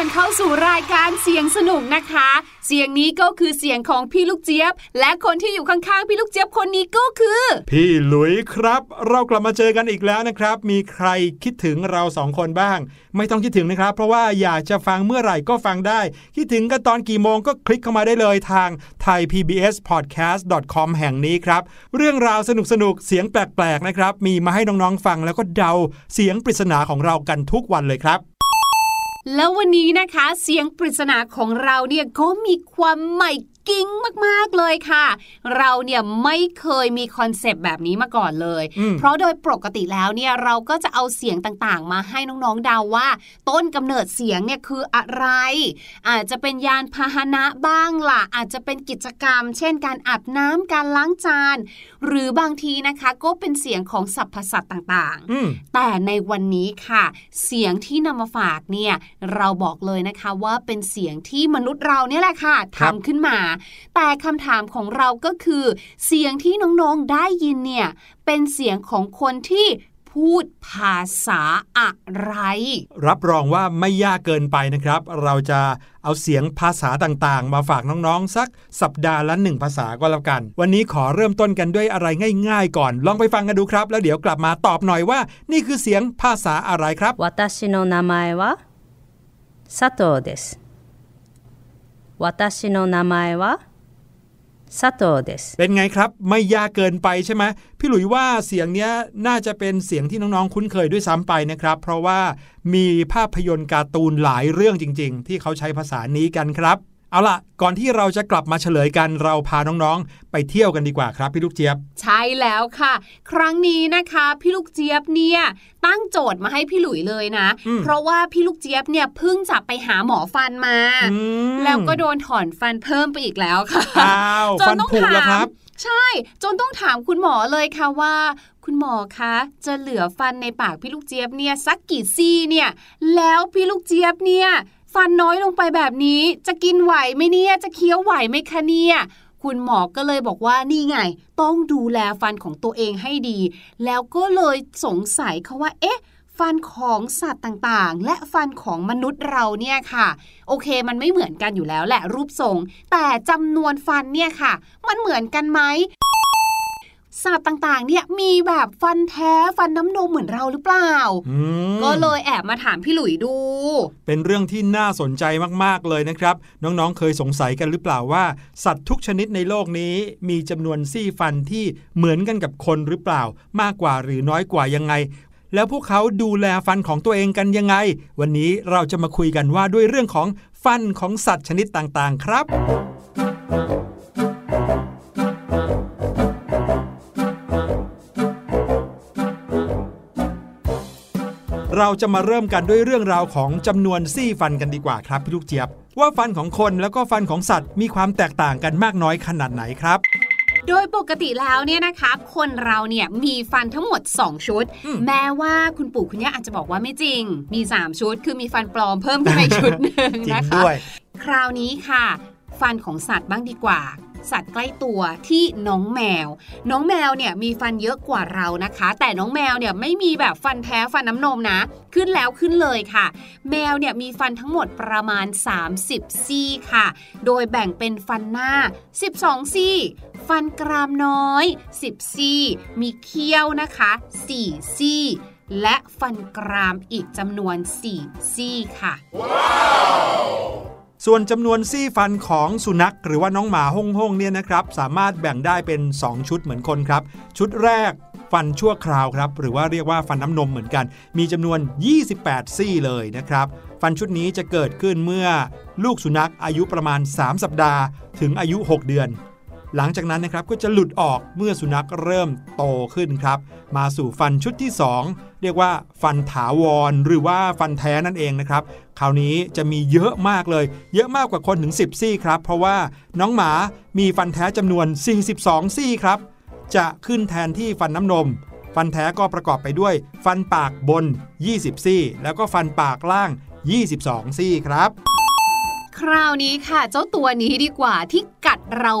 คนเข้าสู่รายการเสียงสนุกนะคะ เสียงนี้ก็คือเสียงของพี่ลูกเจี๊ยบ และคนที่อยู่ข้างๆพี่ลูกเจี๊ยบคนนี้ก็คือ พี่หลุยครับ เรากลับมาเจอกันอีกแล้วนะครับ มีใครคิดถึงเราสองคนบ้าง ไม่ต้องคิดถึงนะครับ เพราะว่าอยากจะฟังเมื่อไหร่ก็ฟังได้ คิดถึงกันตอนกี่โมงก็คลิกเข้ามาได้เลยทาง thaipbspodcast.com แห่งนี้ครับ เรื่องราวสนุกๆเสียงแปลกๆนะครับ มีมาให้น้องๆฟังแล้วก็เดาเสียงปริศนาของเรากันทุกวันเลยครับ แล้ววันนี้นะคะ เสียงปริศนาของเราเนี่ยก็มีความใหม่ กริ๊งมากๆเลยค่ะ เราเนี่ยไม่เคยมี concept แบบนี้มาก่อนเลยอืมเพราะโดยปกติแล้วเนี่ยเราก็จะเอาเสียงต่างๆ มาให้น้องๆเดาว่า ต้นกำเนิดเสียงเนี่ยคืออะไร อาจจะเป็นยานพาหนะบ้างล่ะ อาจจะเป็นกิจกรรม เช่น การอาบน้ำการล้างจาน หรือบางทีนะคะก็เป็นเสียงของสรรพสัตว์ต่างๆอืมแต่ในวันนี้ค่ะ เสียงที่นำมาฝากเนี่ยเราบอกเลยนะคะว่าเป็นเสียงที่มนุษย์เราเนี่ยแหละค่ะครับทำขึ้นมาแต่คำถามของเราก็คือ เสียงที่น้องๆได้ยินเนี่ยเป็นเสียงของคนที่พูดภาษาอะไร รับรองว่าไม่ยากเกินไปนะครับ เราจะเอาเสียงภาษาต่างๆ มาฝากน้องๆ สักสัปดาห์ละหนึ่งภาษาก็แล้วกัน วันนี้ขอเริ่มต้นกันด้วยอะไรง่าย ๆ ก่อน ลองไปฟังกันดูครับ แล้วเดี๋ยวกลับมาตอบหน่อยว่า นี่คือเสียงภาษาอะไรครับ 私の名前は佐藤です。 私の名前は佐藤です。 เป็นไงครับ ไม่ยากเกินไปใช่ไหมพี่หลุยว่าเสียงเนี้ยน่าจะเป็นเสียงที่น้องๆ คุ้นเคยด้วยซ้ำไปนะครับ เพราะว่ามีภาพยนตร์การ์ตูนหลายเรื่องจริง ๆ ที่เขาใช้ภาษานี้กันครับ เอาล่ะ ก่อนที่เราจะกลับมาเฉลยกันเราพาน้องๆ ไปเที่ยวกันดีกว่าครับพี่ลูกเจี๊ยบ ใช่แล้วค่ะ ครั้งนี้นะคะ พี่ลูกเจี๊ยบเนี่ยตั้งโจทย์มาให้พี่หลุยเลยนะอืมเพราะว่าพี่ลูกเจี๊ยบเนี่ยเพิ่งจะไปหาหมอฟันมาอืมแล้วก็โดนถอนฟันเพิ่มไปอีกแล้วค่ะอ้าวจฟันต้องผุแล้วครับถามใช่ จนต้องถามคุณหมอเลยค่ะว่า คุณหมอคะจะเหลือฟันในปากพี่ลูกเจี๊ยบเนี่ยสักกี่ซี่เนี่ย แล้วพี่ลูกเจี๊ยบเนี่ย ฟันน้อยลงไปแบบนี้ จะกินไหวไหมเนี่ย จะเคี้ยวไหวไหมคะเนี่ยคุณหมอก็เลยบอกว่านี่ไง ต้องดูแลฟันของตัวเองให้ดี แล้วก็เลยสงสัยเขาว่า เอ๊ะ ฟันของสัตว์ต่างๆ และฟันของมนุษย์เราเนี่ยค่ะ โอเค มันไม่เหมือนกันอยู่แล้วแหละรูปทรง แต่จำนวนฟันเนี่ยค่ะ มันเหมือนกันไหม สัตว์ต่างๆ เนี่ยมีแบบฟันแท้ฟันน้ำนมเหมือนเราหรือเปล่าอืมก็เลยแอบมาถามพี่หลุยดู เป็นเรื่องที่น่าสนใจมากๆเลยนะครับ น้องๆ เคยสงสัยกันหรือเปล่าว่า สัตว์ทุกชนิดในโลกนี้มีจำนวนซี่ฟันที่เหมือนกันกับคนหรือเปล่า มากกว่าหรือน้อยกว่ายังไงแล้วพวกเขาดูแลฟันของตัวเองกันยังไง วันนี้เราจะมาคุยกันว่าด้วยเรื่องของฟันของสัตว์ชนิดต่างๆ ครับ เราจะมาเริ่มกันด้วยเรื่องราวของจำนวนซี่ฟันกันดีกว่าครับพี่ลูกเจี๊ยบ ว่าฟันของคนแล้วก็ฟันของสัตว์มีความแตกต่างกันมากน้อยขนาดไหนครับโดยปกติแล้วเนี่ยนะคะ คนเราเนี่ยมีฟันทั้งหมด 2 ชุดอืมแม้ว่าคุณปู่คุณย่าอาจจะบอกว่าไม่จริง มี 3 ชุด คือมีฟันปลอมเพิ่มขึ้นมาอีกชุดหนึ่งจริงนะคะด้วยคราวนี้ค่ะ ฟันของสัตว์บ้างดีกว่า สัตว์ใกล้ตัวที่น้องแมว น้องแมวเนี่ยมีฟันเยอะกว่าเรานะคะ แต่น้องแมวเนี่ยไม่มีแบบฟันแท้ฟันน้ำนมนะ ขึ้นแล้วขึ้นเลยค่ะ แมวเนี่ยมีฟันทั้งหมดประมาณ 30 ซี่ค่ะ โดยแบ่งเป็นฟันหน้า 12 ซี่ ฟันกรามน้อย 10 ซี่ มีเขี้ยวนะคะ 4 ซี่และฟันกรามอีกจำนวน 4 ซี่ค่ะ ส่วนจำนวนซี่ฟันของสุนัขหรือว่าน้องหมาฮ่องห้องๆเนี่ยนะครับ สามารถแบ่งได้เป็น 2 ชุดเหมือนคนครับ ชุดแรกฟันชั่วคราวครับ หรือว่าเรียกว่าฟันน้ำนมเหมือนกัน มีจำนวน 28 ซี่เลยนะครับ ฟันชุดนี้จะเกิดขึ้นเมื่อลูกสุนัขอายุประมาณ 3 สัปดาห์ ถึงอายุ 6 เดือน หลังจากนั้นนะครับก็จะหลุดออกเมื่อสุนัขเริ่มโตขึ้นครับ มาสู่ฟันชุดที่ 2 เรียกว่าฟันถาวร หรือว่าฟันแท้นั่นเองนะครับ คราวนี้จะมีเยอะมากเลย เยอะมากกว่าคนถึง 10 ซี่ครับ เพราะว่าน้องหมามีฟันแท้จำนวน 42 ซี่ครับ จะขึ้นแทนที่ฟันน้ำนม ฟันแท้ก็ประกอบไปด้วย ฟันปากบน 20 ซี่ แล้วก็ฟันปากล่าง 22 ซี่ครับ คราวนี้ค่ะ เจ้าตัวนี้ดีกว่าที่กัดเรา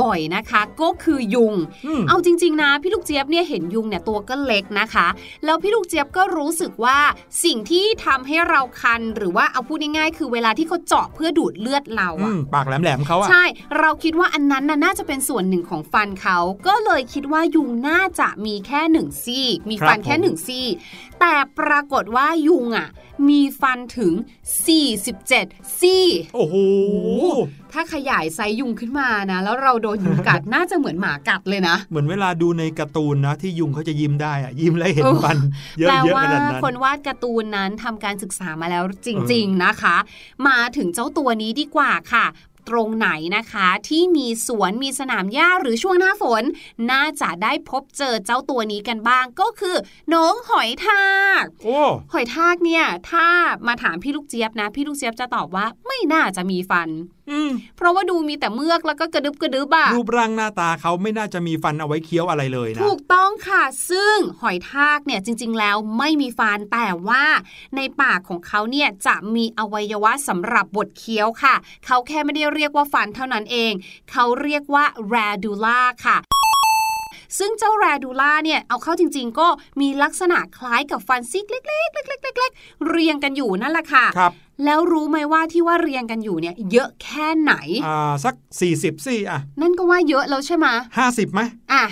บ่อยๆนะคะ ก็คือยุงอืมเอาจริง ๆ นะ พี่ลูกเจี๊ยบเนี่ยเห็นยุงเนี่ยตัวก็เล็กนะคะ แล้วพี่ลูกเจี๊ยบก็รู้สึกว่าสิ่งที่ทำให้เราคัน หรือว่าเอาพูดง่ายๆคือเวลาที่เขาเจาะเพื่อดูดเลือดเราอือะมปากแหลมๆเขาอะใช่ เราคิดว่าอันนั้นน่ะน่าจะเป็นส่วนหนึ่งของฟันเขาก็เลยคิดว่ายุงน่าจะมีแค่หนึ่งซี่มีฟันแค่หนึ่งซี่แต่ปรากฏว่ายุงอะมีฟันถึง 47 ซี่โอ้โหถ้าขยายไซส์ยุงขึ้นมานะ แล้วเราโดนยุงกัดน่าจะเหมือนหมากัดเลยนะ เหมือนเวลาดูในการ์ตูนนะ ที่ยุงเขาจะยิ้มได้อะยิ้มแล้วเห็นฟันเยแปลอะๆว่าขนาดนั้นคนวาดการ์ตูนนั้นทำการศึกษามาแล้วจริง ๆนะคะ มาถึงเจ้าตัวนี้ดีกว่าค่ะ ตรงไหนนะคะ ที่มีสวนมีสนามหญ้าหรือช่วงหน้าฝน น่าจะได้พบเจอเจ้าตัวนี้กันบ้างก็คือน้องหอยทากโอ้หอยทากเนี่ย ถ้ามาถามพี่ลูกเจี๊ยบนะ พี่ลูกเจี๊ยบจะตอบว่าไม่น่าจะมีฟันอืมเพราะว่าดูมีแต่เมือกแล้วก็กระดึบกระดึบอะรูปร่างหน้าตาเขาไม่น่าจะมีฟันเอาไว้เคี้ยวอะไรเลยนะ ถูกต้องค่ะ ซึ่งหอยทากเนี่ยจริง ๆ แล้วไม่มีฟันแต่ว่าในปากของเขาเนี่ยจะมีอวัยวะสำหรับบดเคี้ยวค่ะ เขาแค่ไม่ได้เรียกว่าฟันเท่านั้นเอง เขาเรียกว่า radula ค่ะ ซึ่งเจ้า radula เนี่ยเอาเข้าจริง ๆ ก็มีลักษณะคล้ายกับฟันซี่เล็กๆเล็กๆเล็กๆเรียงกันอยู่นั่นแหละค่ะครับแล้วรู้ไหมว่าที่ว่าเรียงกันอยู่เนี่ยเยอะแค่ไหนอ่าสัก 40ซี่อะนั่นก็ว่าเยอะแล้วใช่ไหม50ไหมอะ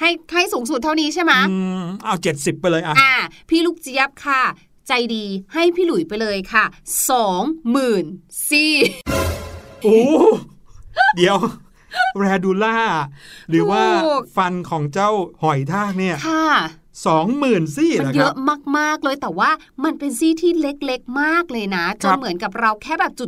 ให้ให้สูงสุดเท่านี้ใช่ไหมอืมเอา 70 ไปเลยอะอะพี่ลูกเจี๊ยบค่ะ ใจดีให้พี่หลุยไปเลยค่ะสองหมื่นซี่โอ้เดี๋ยว แรดูล่า หรือว่าถูกฟันของเจ้าหอยทากเนี่ยค่ะ สองหมื่นซี่มันนะเยครัอะบมาก ๆ เลยแต่ว่ามันเป็นซี่ที่เล็กๆ มากเลยนะจครันบเหมือนกับเราแค่แบบจุ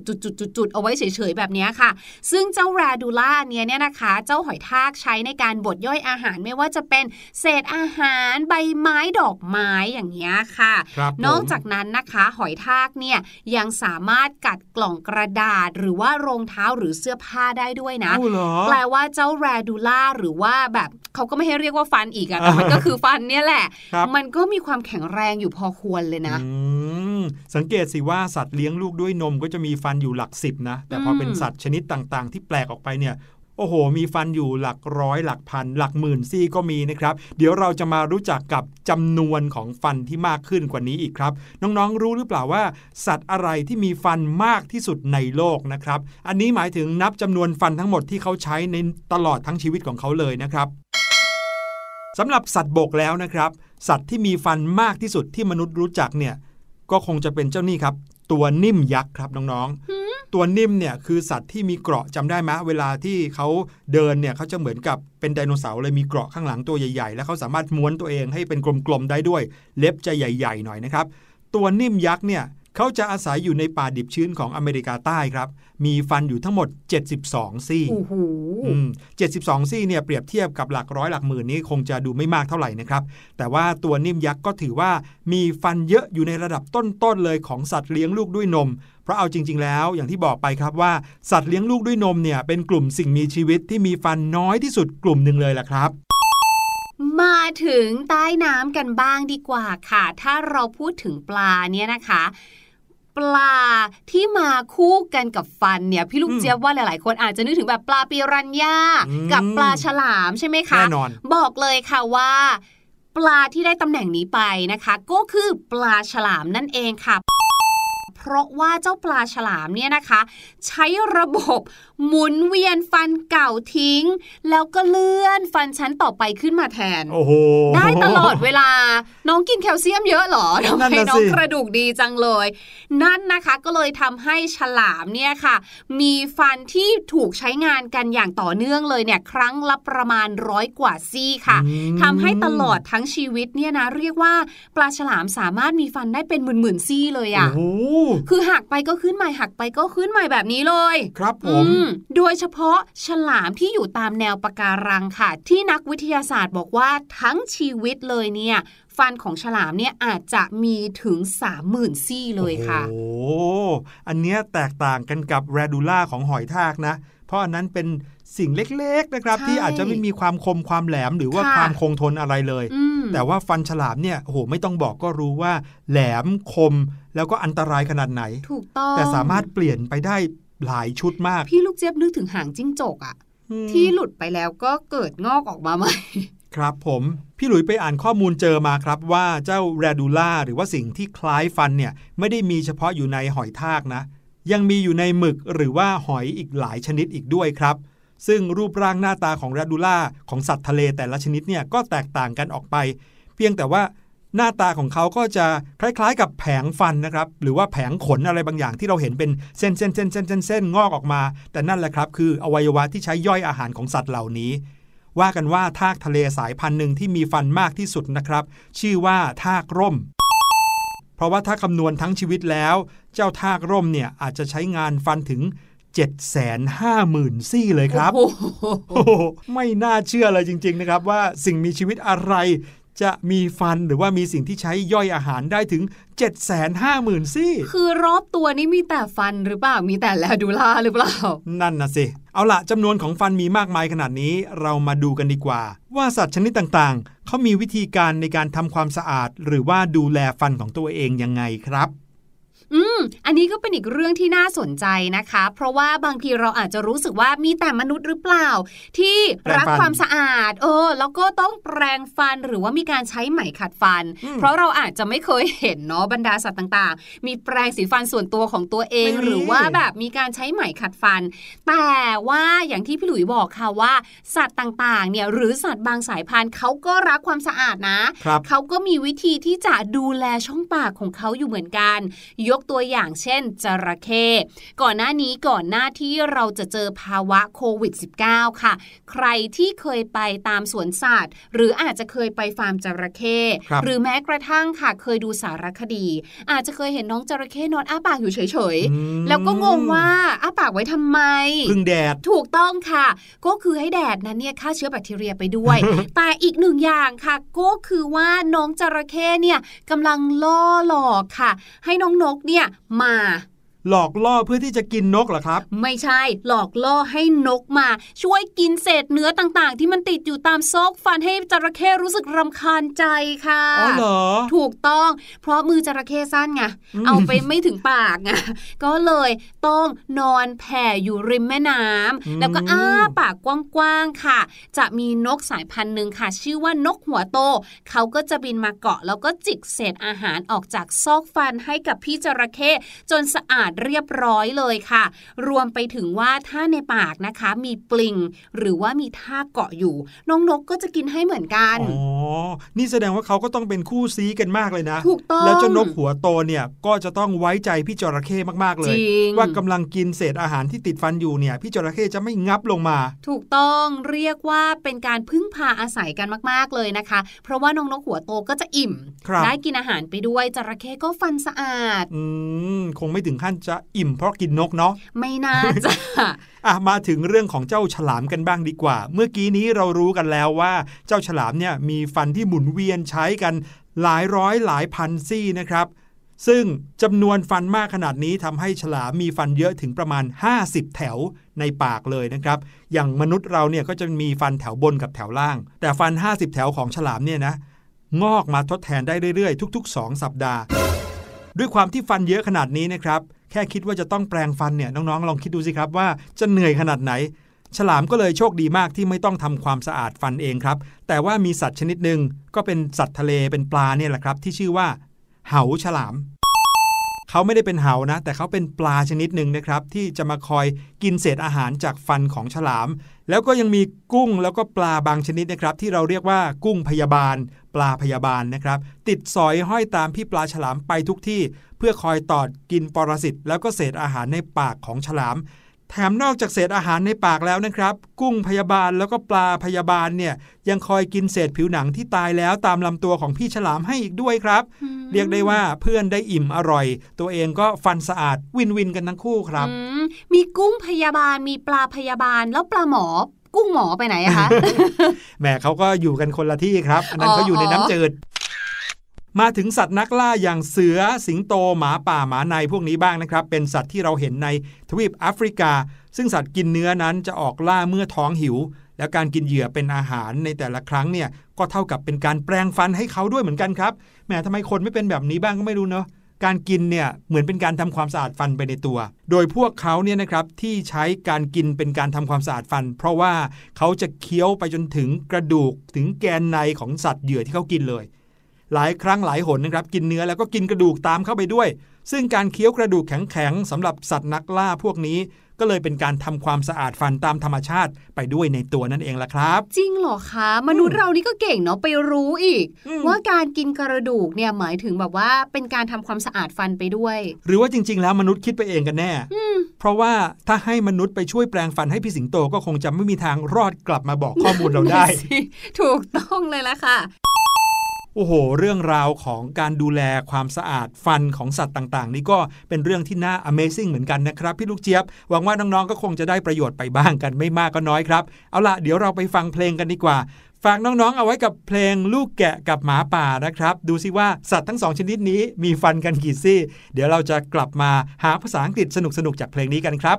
ดๆๆๆๆเอาไว้เฉยๆ แบบเนี้ยค่ะ ซึ่งเจ้าราดูล่าเนี่ยเนี่ยนะคะ เจ้าหอยทากใช้ในการบดย่อยอาหารไม่ว่าจะเป็นเศษอาหารใบไม้ดอกไม้อย่างเงี้ยค่ะครับนอกผมจากนั้นนะคะ หอยทากเนี่ยยังสามารถกัดกล่องกระดาษ หรือว่ารองเท้าหรือเสื้อผ้าได้ด้วยนะอ้าวเหรอแปลว่าเจ้าแรดูล่าหรือว่าแบบเขาก็ไม่ให้เรียกว่าฟันอีกอะแต่มันก็คือฟันเนี่ยแหละครับมันก็มีความแข็งแรงอยู่พอควรเลยนะอืมสังเกตสิว่าสัตว์เลี้ยงลูกด้วยนมก็จะมีฟันอยู่หลักสิบนะ แต่พออมเป็นสัตว์ชนิดต่างๆ ที่แปลกออกไปเนี่ยโอ้โห มีฟันอยู่หลักร้อยหลักพัน หลักหมื่นซี่ก็มีนะครับ เดี๋ยวเราจะมารู้จักกับจำนวนของฟันที่มากขึ้นกว่านี้อีกครับ น้องๆ รู้หรือเปล่าว่า สัตว์อะไรที่มีฟันมากที่สุดในโลกนะครับ อันนี้หมายถึงนับจำนวนฟันทั้งหมดที่เขาใช้ในตลอดทั้งชีวิตของเขาเลยนะครับ สำหรับสัตว์บกแล้วนะครับ สัตว์ที่มีฟันมากที่สุดที่มนุษย์รู้จักเนี่ยก็คงจะเป็นเจ้านี่ครับ ตัวนิ่มยักษ์ครับน้องๆ ตัวนิ่มเนี่ยคือสัตว์ที่มีเกราะจำได้ไหมเวลาที่เขาเดินเนี่ยเขาจะเหมือนกับเป็นไดโนเสาร์เลยมีเกราะข้างหลังตัวใหญ่ๆ แล้วเขาสามารถม้วนตัวเองให้เป็นกลมๆได้ด้วย เล็บจะใหญ่ ๆ หน่อยนะครับ ตัวนิ่มยักษ์เนี่ย เขาจะอาศัยอยู่ในป่าดิบชื้นของอเมริกาใต้ครับ มีฟันอยู่ทั้งหมด 72 ซี่โอ้โหอืม72ซี่เนี่ยเปรียบเทียบกับหลักร้อยหลักหมื่นนี้คงจะดูไม่มากเท่าไหร่นะครับ แต่ว่าตัวนิ่มยักษ์ก็ถือว่ามีฟันเยอะอยู่ในระดับต้นๆเลยของสัตว์เลี้ยงลูกด้วยนม เพราะเอาจริง ๆ แล้วอย่างที่บอกไปครับว่าสัตว์เลี้ยงลูกด้วยนมเนี่ยเป็นกลุ่มสิ่งมีชีวิตที่มีฟันน้อยที่สุดกลุ่มหนึ่งเลยล่ะครับ มาถึงใต้น้ำกันบ้างดีกว่าค่ะ ถ้าเราพูดถึงปลาเนี่ยนะคะ ปลาที่มาคู่กันกับฟันเนี่ย พี่ลูกอืมเจี๊ยบว่าหลายๆ คนอาจจะนึกถึงแบบปลาปีรันย่าอืมกับปลาฉลามใช่ไหมคะแน่นอน บอกเลยค่ะว่าปลาที่ได้ตำแหน่งนี้ไปนะคะ ก็คือปลาฉลามนั่นเองค่ะ เพราะว่าเจ้าปลาฉลามเนี่ยนะคะ ใช้ระบบหมุนเวียนฟันเก่าทิ้ง แล้วก็เลื่อนฟันชั้นต่อไปขึ้นมาแทน โอ้โห ได้ตลอดเวลา น้องกินแคลเซียมเยอะเหรอทำไมนั่นน่ะน้อสิงกระดูกดีจังเลย นั่นนะคะก็เลยทำให้ฉลามเนี่ยค่ะ มีฟันที่ถูกใช้งานกันอย่างต่อเนื่องเลยเนี่ยครั้งละประมาณร้อยกว่าซี่ค่ะอืมทำให้ตลอดทั้งชีวิตเนี่ยนะเรียกว่าปลาฉลามสามารถมีฟันได้เป็นหมื่นๆซี่เลยอะ่ะโอ้โหคือหักไปก็ขึ้นใหม่หักไปก็ขึ้นใหม่แบบนี้เลย ครับผมอืมโดยเฉพาะฉลามที่อยู่ตามแนวปะการังค่ะ ที่นักวิทยาศาสตร์บอกว่าทั้งชีวิตเลยเนี่ยฟันของฉลามเนี่ยอาจจะมีถึง 30,000 ซี่เลยค่ะ โอ้โหอันเนี้ยแตกต่างกันกับแรดูล่าของหอยทากนะ เพราะอันนั้นเป็น สิ่งเล็กๆนะครับใช่ที่อาจจะไม่มีความคมความแหลมหรือว่าค่ะความคงทนอะไรเลยอืมแต่ว่าฟันฉลามเนี่ยโอ้โหไม่ต้องบอกก็รู้ว่า แหลมคมแล้วก็อันตรายขนาดไหน ถูกต้อง แต่สามารถเปลี่ยนไปได้หลายชุดมาก พี่ลูกเจี๊ยบนึกถึงหางจิ้งจกอะอืมที่หลุดไปแล้วก็เกิดงอกออกมาใหม่ครับผมพี่หลุยไปอ่านข้อมูลเจอมาครับว่าเจ้าแรดูล่าหรือว่าสิ่งที่คล้ายฟันเนี่ยไม่ได้มีเฉพาะอยู่ในหอยทากนะ ยังมีอยู่ในหมึกหรือว่าหอยอีกหลายชนิดอีกด้วยครับ ซึ่งรูปร่างหน้าตาของแรดูล่าของสัตว์ทะเลแต่ละชนิดเนี่ยก็แตกต่างกันออกไป เพียงแต่ว่าหน้าตาของเขาก็จะคล้ายๆ กับแผงฟันนะครับ หรือว่าแผงขนอะไรบางอย่างที่เราเห็นเป็นเส้นเส้นเส้นเส้นเส้นเส้นงอกออกมา แต่นั่นแหละครับ คืออวัยวะที่ใช้ย่อยอาหารของสัตว์เหล่านี้ ว่ากันว่าทากทะเลสายพันธุ์หนึ่งที่มีฟันมากที่สุดนะครับ ชื่อว่าทากร่ม เพราะว่าถ้าคำนวณทั้งชีวิตแล้ว เจ้าทากร่มเนี่ยอาจจะใช้งานฟันถึง 750,000 ซี่เลยครับโอ้โหโอ้โหไม่น่าเชื่อเลยจริง ๆ นะครับว่าสิ่งมีชีวิตอะไรจะมีฟันหรือว่ามีสิ่งที่ใช้ย่อยอาหารได้ถึง 750,000 ซี่ คือรอบตัวนี้มีแต่ฟันหรือเปล่า มีแต่แลดูล่าหรือเปล่า นั่นนะสิ เอาละจำนวนของฟันมีมากมายขนาดนี้ เรามาดูกันดีกว่า ว่าสัตว์ชนิดต่างๆ เขามีวิธีการในการทำความสะอาด หรือว่าดูแลฟันของตัวเองยังไงครับ อืม อันนี้ก็เป็นอีกเรื่องที่น่าสนใจนะคะ เพราะว่าบางทีเราอาจจะรู้สึกว่ามีแต่มนุษย์หรือเปล่า ที่รักแปรงฟันความสะอาด เออ แล้วก็ต้องแปรงฟันหรือว่ามีการใช้ไหมขัดฟันอืมเพราะเราอาจจะไม่เคยเห็นเนาะบรรดาสัตว์ต่างๆ มีแปรงสีฟันส่วนตัวของตัวเองไม่มีหรือว่าแบบมีการใช้ไหมขัดฟัน แต่ว่าอย่างที่พี่หลุยบอกค่ะว่าสัตว์ต่างๆ เนี่ยหรือสัตว์บางสายพันธุ์เขาก็รักความสะอาดนะครับเขาก็มีวิธีที่จะดูแลช่องปากของเขาอยู่เหมือนกัน ยกตัวอย่างเช่นจระเข้ก่อนหน้านี้ก่อนหน้าที่เราจะเจอภาวะโควิด -19 ค่ะ ใครที่เคยไปตามสวนสัตว์หรืออาจจะเคยไปฟาร์มจระเข้ครับหรือแม้กระทั่งค่ะเคยดูสารคดี อาจจะเคยเห็นน้องจระเข้นอนอ้าปากอยู่เฉยอืมๆแล้วก็งงว่าอ้าปากไว้ทำไมพึ่งแดดถูกต้องค่ะ ก็คือให้แดดนั้นเนี่ยฆ่าเชื้อแบคทีเรียไปด้วย แต่อีกหนึ่งอย่างค่ะ ก็คือว่าน้องจระเข้เนี่ยกำลังล่อหลอกค่ะ ให้น้องนกเนี่ยมา หลอกล่อเพื่อที่จะกินนกเหรอครับ ไม่ใช่หลอกล่อให้นกมา ช่วยกินเศษเนื้อต่างๆ ที่มันติดอยู่ตามซอกฟันให้จระเข้รู้สึกรำคาญใจค่ะอ๋อเหรอถูกต้อง เพราะมือจระเข้สั้นไงอืมเอาไปไม่ถึงปากไงก็เลยต้องนอนแผ่อยู่ริมแม่น้ำแล้วก็อ้าปากกว้างๆค่ะ จะมีนกสายพันธุ์หนึ่งค่ะ ชื่อว่านกหัวโต เขาก็จะบินมาเกาะ แล้วก็จิกเศษอาหารออกจากซอกฟันให้กับพี่จระเข้จนสะอาดเรียบร้อยเลยค่ะ รวมไปถึงว่าถ้าในปากนะคะ มีปลิง หรือว่ามีท่ากเกาะอยู่ น้องนกก็จะกินให้เหมือนกัน อ๋อ นี่แสดงว่าเขาก็ต้องเป็นคู่ซีกันมากเลยนะ ถูกต้อง แล้วเจ้านกหัวโตเนี่ยก็จะต้องไว้ใจพี่จระเข้มากๆเลจยริงว่ากำลังกินเศษอาหารที่ติดฟันอยู่เนี่ย พี่จระเข้จะไม่งับลงมา ถูกต้องเรียกว่าเป็นการพึ่งพาอาศัยกันมาก ๆเลยนะคะ เพราะว่าน้องนกหัวโตก็จะอิ่มครับได้กินอาหารไปด้วยจระเข้ก็ฟันสะอาด อืม คงไม่ถึงขั้นจะอิ่มเพราะกินนกเนาะไม่น่าจะอะมาถึงเรื่องของเจ้าฉลามกันบ้างดีกว่า เมื่อกี้นี้เรารู้กันแล้วว่า เจ้าฉลามเนี่ยมีฟันที่หมุนเวียนใช้กันหลายร้อยหลายพันซี่นะครับ ซึ่งจำนวนฟันมากขนาดนี้ทำให้ฉลามมีฟันเยอะถึงประมาณ 50 แถวในปากเลยนะครับ อย่างมนุษย์เราเนี่ยก็จะมีฟันแถวบนกับแถวล่าง แต่ฟัน 50 แถวของฉลามเนี่ยนะงอกมาทดแทนได้เรื่อยๆ ทุก ๆ 2 สัปดาห์ ด้วยความที่ฟันเยอะขนาดนี้นะครับ แค่คิดว่าจะต้องแปลงฟันเนี่ยน้องๆ ลองคิดดูสิครับว่าจะเหนื่อยขนาดไหน ฉลามก็เลยโชคดีมากที่ไม่ต้องทำความสะอาดฟันเองครับ แต่ว่ามีสัตว์ชนิดหนึ่งก็เป็นสัตว์ทะเลเป็นปลาเนี่ยแหละครับ ที่ชื่อว่า เหาฉลาม เขาไม่ได้เป็นเหานะ แต่เขาเป็นปลาชนิดหนึ่งนะครับ ที่จะมาคอยกินเศษอาหารจากฟันของฉลาม แล้วก็ยังมีกุ้งแล้วก็ปลาบางชนิดนะครับ ที่เราเรียกว่ากุ้งพยาบาล ปลาพยาบาลนะครับ ติดสอยห้อยตามพี่ปลาฉลามไปทุกที่ เพื่อคอยตอดกินปรสิตแล้วก็เศษอาหารในปากของฉลาม แถมนอกจากเศษอาหารในปากแล้วนะครับ กุ้งพยาบาลแล้วก็ปลาพยาบาลเนี่ยยังคอยกินเศษผิวหนังที่ตายแล้วตามลำตัวของพี่ฉลามให้อีกด้วยครับ เรียกได้ว่าเพื่อนได้อิ่มอร่อย ตัวเองก็ฟันสะอาดวินวินกันทั้งคู่ครับอืมมีกุ้งพยาบาลมีปลาพยาบาลแล้วปลาหมอกุ้งหมอไปไหนอะคะแหมเขาก็อยู่กันคนละที่ครับ อันนั้นอ๋อเขาอยู่ในน้ำจืด มาถึงสัตว์นักล่าอย่างเสือสิงโตหมาป่าหมาในพวกนี้บ้างนะครับ เป็นสัตว์ที่เราเห็นในทวีปแอฟริกา ซึ่งสัตว์กินเนื้อนั้นจะออกล่าเมื่อท้องหิว แล้วการกินเหยื่อเป็นอาหารในแต่ละครั้งเนี่ยก็เท่ากับเป็นการแปลงฟันให้เขาด้วยเหมือนกันครับแหมทำไมคนไม่เป็นแบบนี้บ้างก็ไม่รู้เนาะการกินเนี่ยเหมือนเป็นการทำความสะอาดฟันไปในตัว โดยพวกเขาเนี่ยนะครับที่ใช้การกินเป็นการทำความสะอาดฟัน เพราะว่าเขาจะเคี้ยวไปจนถึงกระดูกถึงแกนในของสัตว์เหยื่อที่เขากินเลย หลายครั้งหลายหนนะครับกินเนื้อแล้วก็กินกระดูกตามเข้าไปด้วย ซึ่งการเคี้ยวกระดูกแข็งๆสำหรับสัตว์นักล่าพวกนี้ ก็เลยเป็นการทำความสะอาดฟันตามธรรมชาติไปด้วยในตัวนั่นเองล่ะครับ จริงเหรอคะมนุษย์เรานี่ก็เก่งเนาะไปรู้อีกอืมว่าการกินกระดูกเนี่ยหมายถึงแบบว่าเป็นการทำความสะอาดฟันไปด้วย หรือว่าจริง ๆ แล้วมนุษย์คิดไปเองกันแน่เพราะว่าถ้าให้มนุษย์ไปช่วยแปลงฟันให้พี่สิงโตก็คงจะไม่มีทางรอดกลับมาบอกข้อมูลเราได้สิถูกต้องเลยละค่ะโอ้โห เรื่องราวของการดูแลความสะอาดฟันของสัตว์ต่างๆ นี่ก็เป็นเรื่องที่น่า Amazing เหมือนกันนะครับ พี่ลูกเจี๊ยบ หวังว่าน้องๆก็คงจะได้ประโยชน์ไปบ้างกันไม่มากก็น้อยครับ เอาล่ะ เดี๋ยวเราไปฟังเพลงกันดีกว่า ฝากน้องๆ เอาไว้กับเพลงลูกแกะกับหมาป่านะครับ ดูซิว่าสัตว์ทั้งสองชนิดนี้มีฟันกันกี่ซี่ เดี๋ยวเราจะกลับมาหาภาษาอังกฤษสนุกๆจากเพลงนี้กันครับ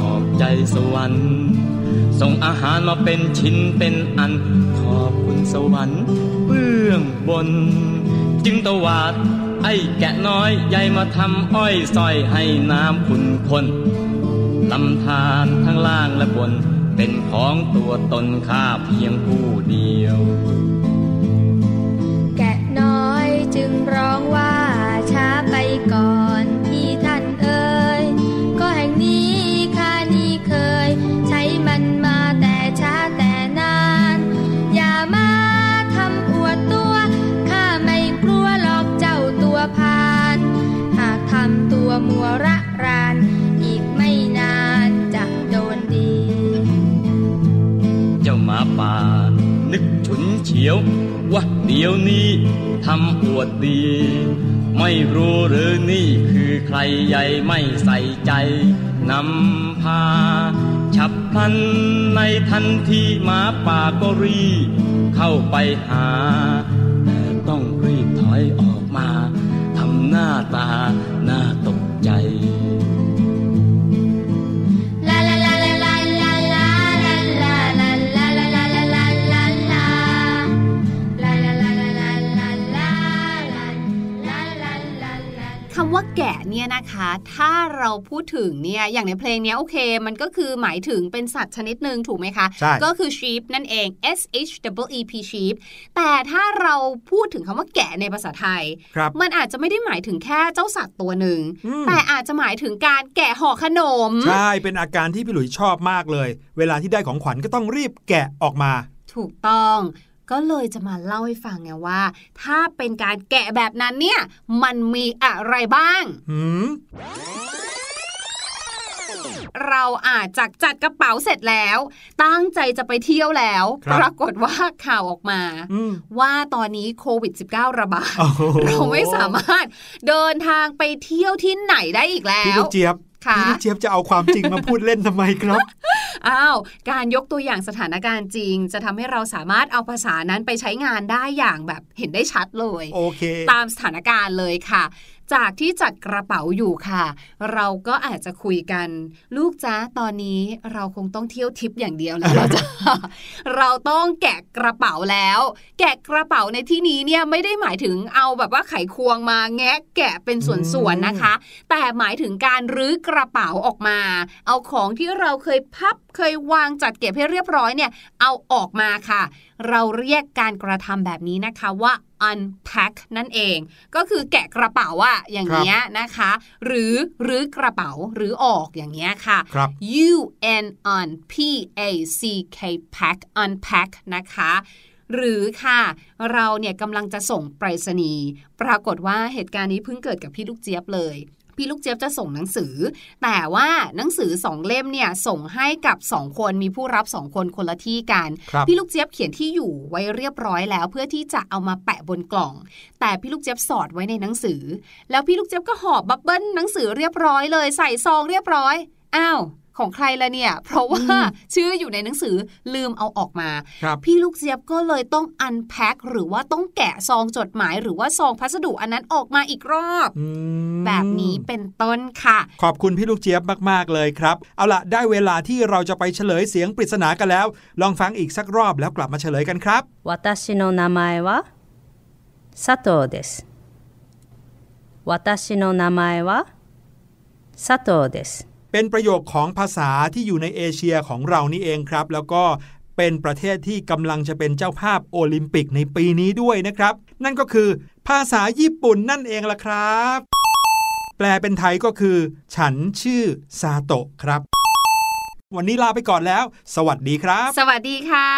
ใจสวรรค์ ส่งอาหารมาเป็นชิ้นเป็นอัน ขอบคุณสวรรค์เบื้องบน จึงตวาด ไอ้แกะน้อยใหญ่มาทำอ้อยซอยให้น้ำขุนคนลำธารทั้งล่างและบน เป็นของตัวตนข้าเพียงผู้เดียวียวว่าเดี๋ยวนี้ทำอวดดี ไม่รู้หรือนี่คือใครใหญ่ไม่ใส่ใจนำพา ฉับพลันในทันทีหมาป่าก็รีเข้าไปหา แต่ต้องรีบถอยออกมาทำหน้าตา เนี่ยนะคะ ถ้าเราพูดถึงเนี่ยอย่างในเพลงเนี้ยโอเค มันก็คือหมายถึงเป็นสัตว์ชนิดหนึ่งถูกไหมคะใช่ก็คือ sheep นั่นเอง S H W E P sheep แต่ถ้าเราพูดถึงคำว่าแกะในภาษาไทยครับมันอาจจะไม่ได้หมายถึงแค่เจ้าสัตว์ตัวหนึ่งอืมแต่อาจจะหมายถึงการแกะห่อขนม ใช่ เป็นอาการที่พี่หลุยชอบมากเลย เวลาที่ได้ของขวัญก็ต้องรีบแกะออกมา ถูกต้อง ก็เลยจะมาเล่าให้ฟังไงว่า ถ้าเป็นการแกะแบบนั้นเนี่ย มันมีอะไรบ้างหืมเราอาจจะจัดกระเป๋าเสร็จแล้ว ตั้งใจจะไปเที่ยวแล้วครับปรากฏว่าข่าวออกมาอืมว่าตอนนี้โควิด -19 ระบาดโอ้โหเราไม่สามารถเดินทางไปเที่ยวที่ไหนได้อีกแล้พี่วลูกเจี๊ยบค่ะ พี่ลูกเจี๊ยบจะเอาความจริงมาพูดเล่นทำไมครับ อ้าว การยกตัวอย่างสถานการณ์จริง จะทำให้เราสามารถเอาภาษานั้นไปใช้งานได้อย่างแบบเห็นได้ชัดเลย โอเค ตามสถานการณ์เลยค่ะ จากที่จัดกระเป๋าอยู่ค่ะ เราก็อาจจะคุยกัน ลูกจ้าตอนนี้เราคงต้องเที่ยวทิปอย่างเดียวแล้วเราจะเราต้องแกะกระเป๋าแล้ว แกะกระเป๋าในที่นี้เนี่ยไม่ได้หมายถึงเอาแบบว่าไขควงมาแงะแกะเป็นส่วนๆนะคะ แต่หมายถึงการรื้อกระเป๋าออกมา เอาของที่เราเคยพับเคยวางจัดเก็บให้เรียบร้อยเนี่ยเอาออกมาค่ะ เราเรียกการกระทำแบบนี้นะคะว่า unpack นั่นเอง ก็คือแกะกระเป๋าอะอย่างเงี้ยนะคะ หรือรื้อกระเป๋าหรือออกอย่างเงี้ยค่ะครับ U N on P A C K pack unpack นะคะหรือค่ะ เราเนี่ยกำลังจะส่งไปรษณีย์ปรากฏว่าเหตุการณ์นี้เพิ่งเกิดกับพี่ลูกเจี๊ยบเลย พี่ลูกเจี๊ยบจะส่งหนังสือ แต่ว่าหนังสือสองเล่มเนี่ยส่งให้กับสองคนมีผู้รับสองคนคนละที่กันครับพี่ลูกเจี๊ยบเขียนที่อยู่ไว้เรียบร้อยแล้ว เพื่อที่จะเอามาแปะบนกล่อง แต่พี่ลูกเจี๊ยบสอดไว้ในหนังสือ แล้วพี่ลูกเจี๊ยบก็หอบบับเบิ้ลหนังสือเรียบร้อยเลย ใส่ซองเรียบร้อย อ้าวของใครละเนี่ย เพราะว่าชื่ออยู่ในหนังสือลืมเอาออกมา พี่ลูกเสียบก็เลยต้องอันแพ็คหรือว่าต้องแกะซองจดหมายหรือว่าซองพัสดุอันนั้นออกมาอีกรอบอแบบนี้เป็นต้นค่ะ ขอบคุณพี่ลูกเสียบมากๆเลยครับ เอาละได้เวลาที่เราจะไปเฉลยเสียงปริศนากันแล้ว ลองฟังอีกสักรอบแล้วกลับมาเฉลยกันครับ私の名前は佐藤です私の名前は佐藤です เป็นประโยคของภาษาที่อยู่ในเอเชียของเรานี่เองครับ แล้วก็เป็นประเทศที่กำลังจะเป็นเจ้าภาพโอลิมปิกในปีนี้ด้วยนะครับ นั่นก็คือ ภาษาญี่ปุ่นนั่นเองล่ะครับ แปลเป็นไทยก็คือ ฉันชื่อซาโตะครับ วันนี้ลาไปก่อนแล้ว สวัสดีครับ สวัสดีค่ะ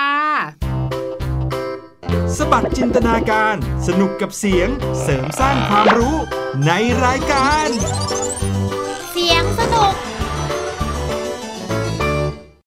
สบัดจินตนาการ สนุกกับเสียง เสริมสร้างความรู้ในรายการ เสียงสนุก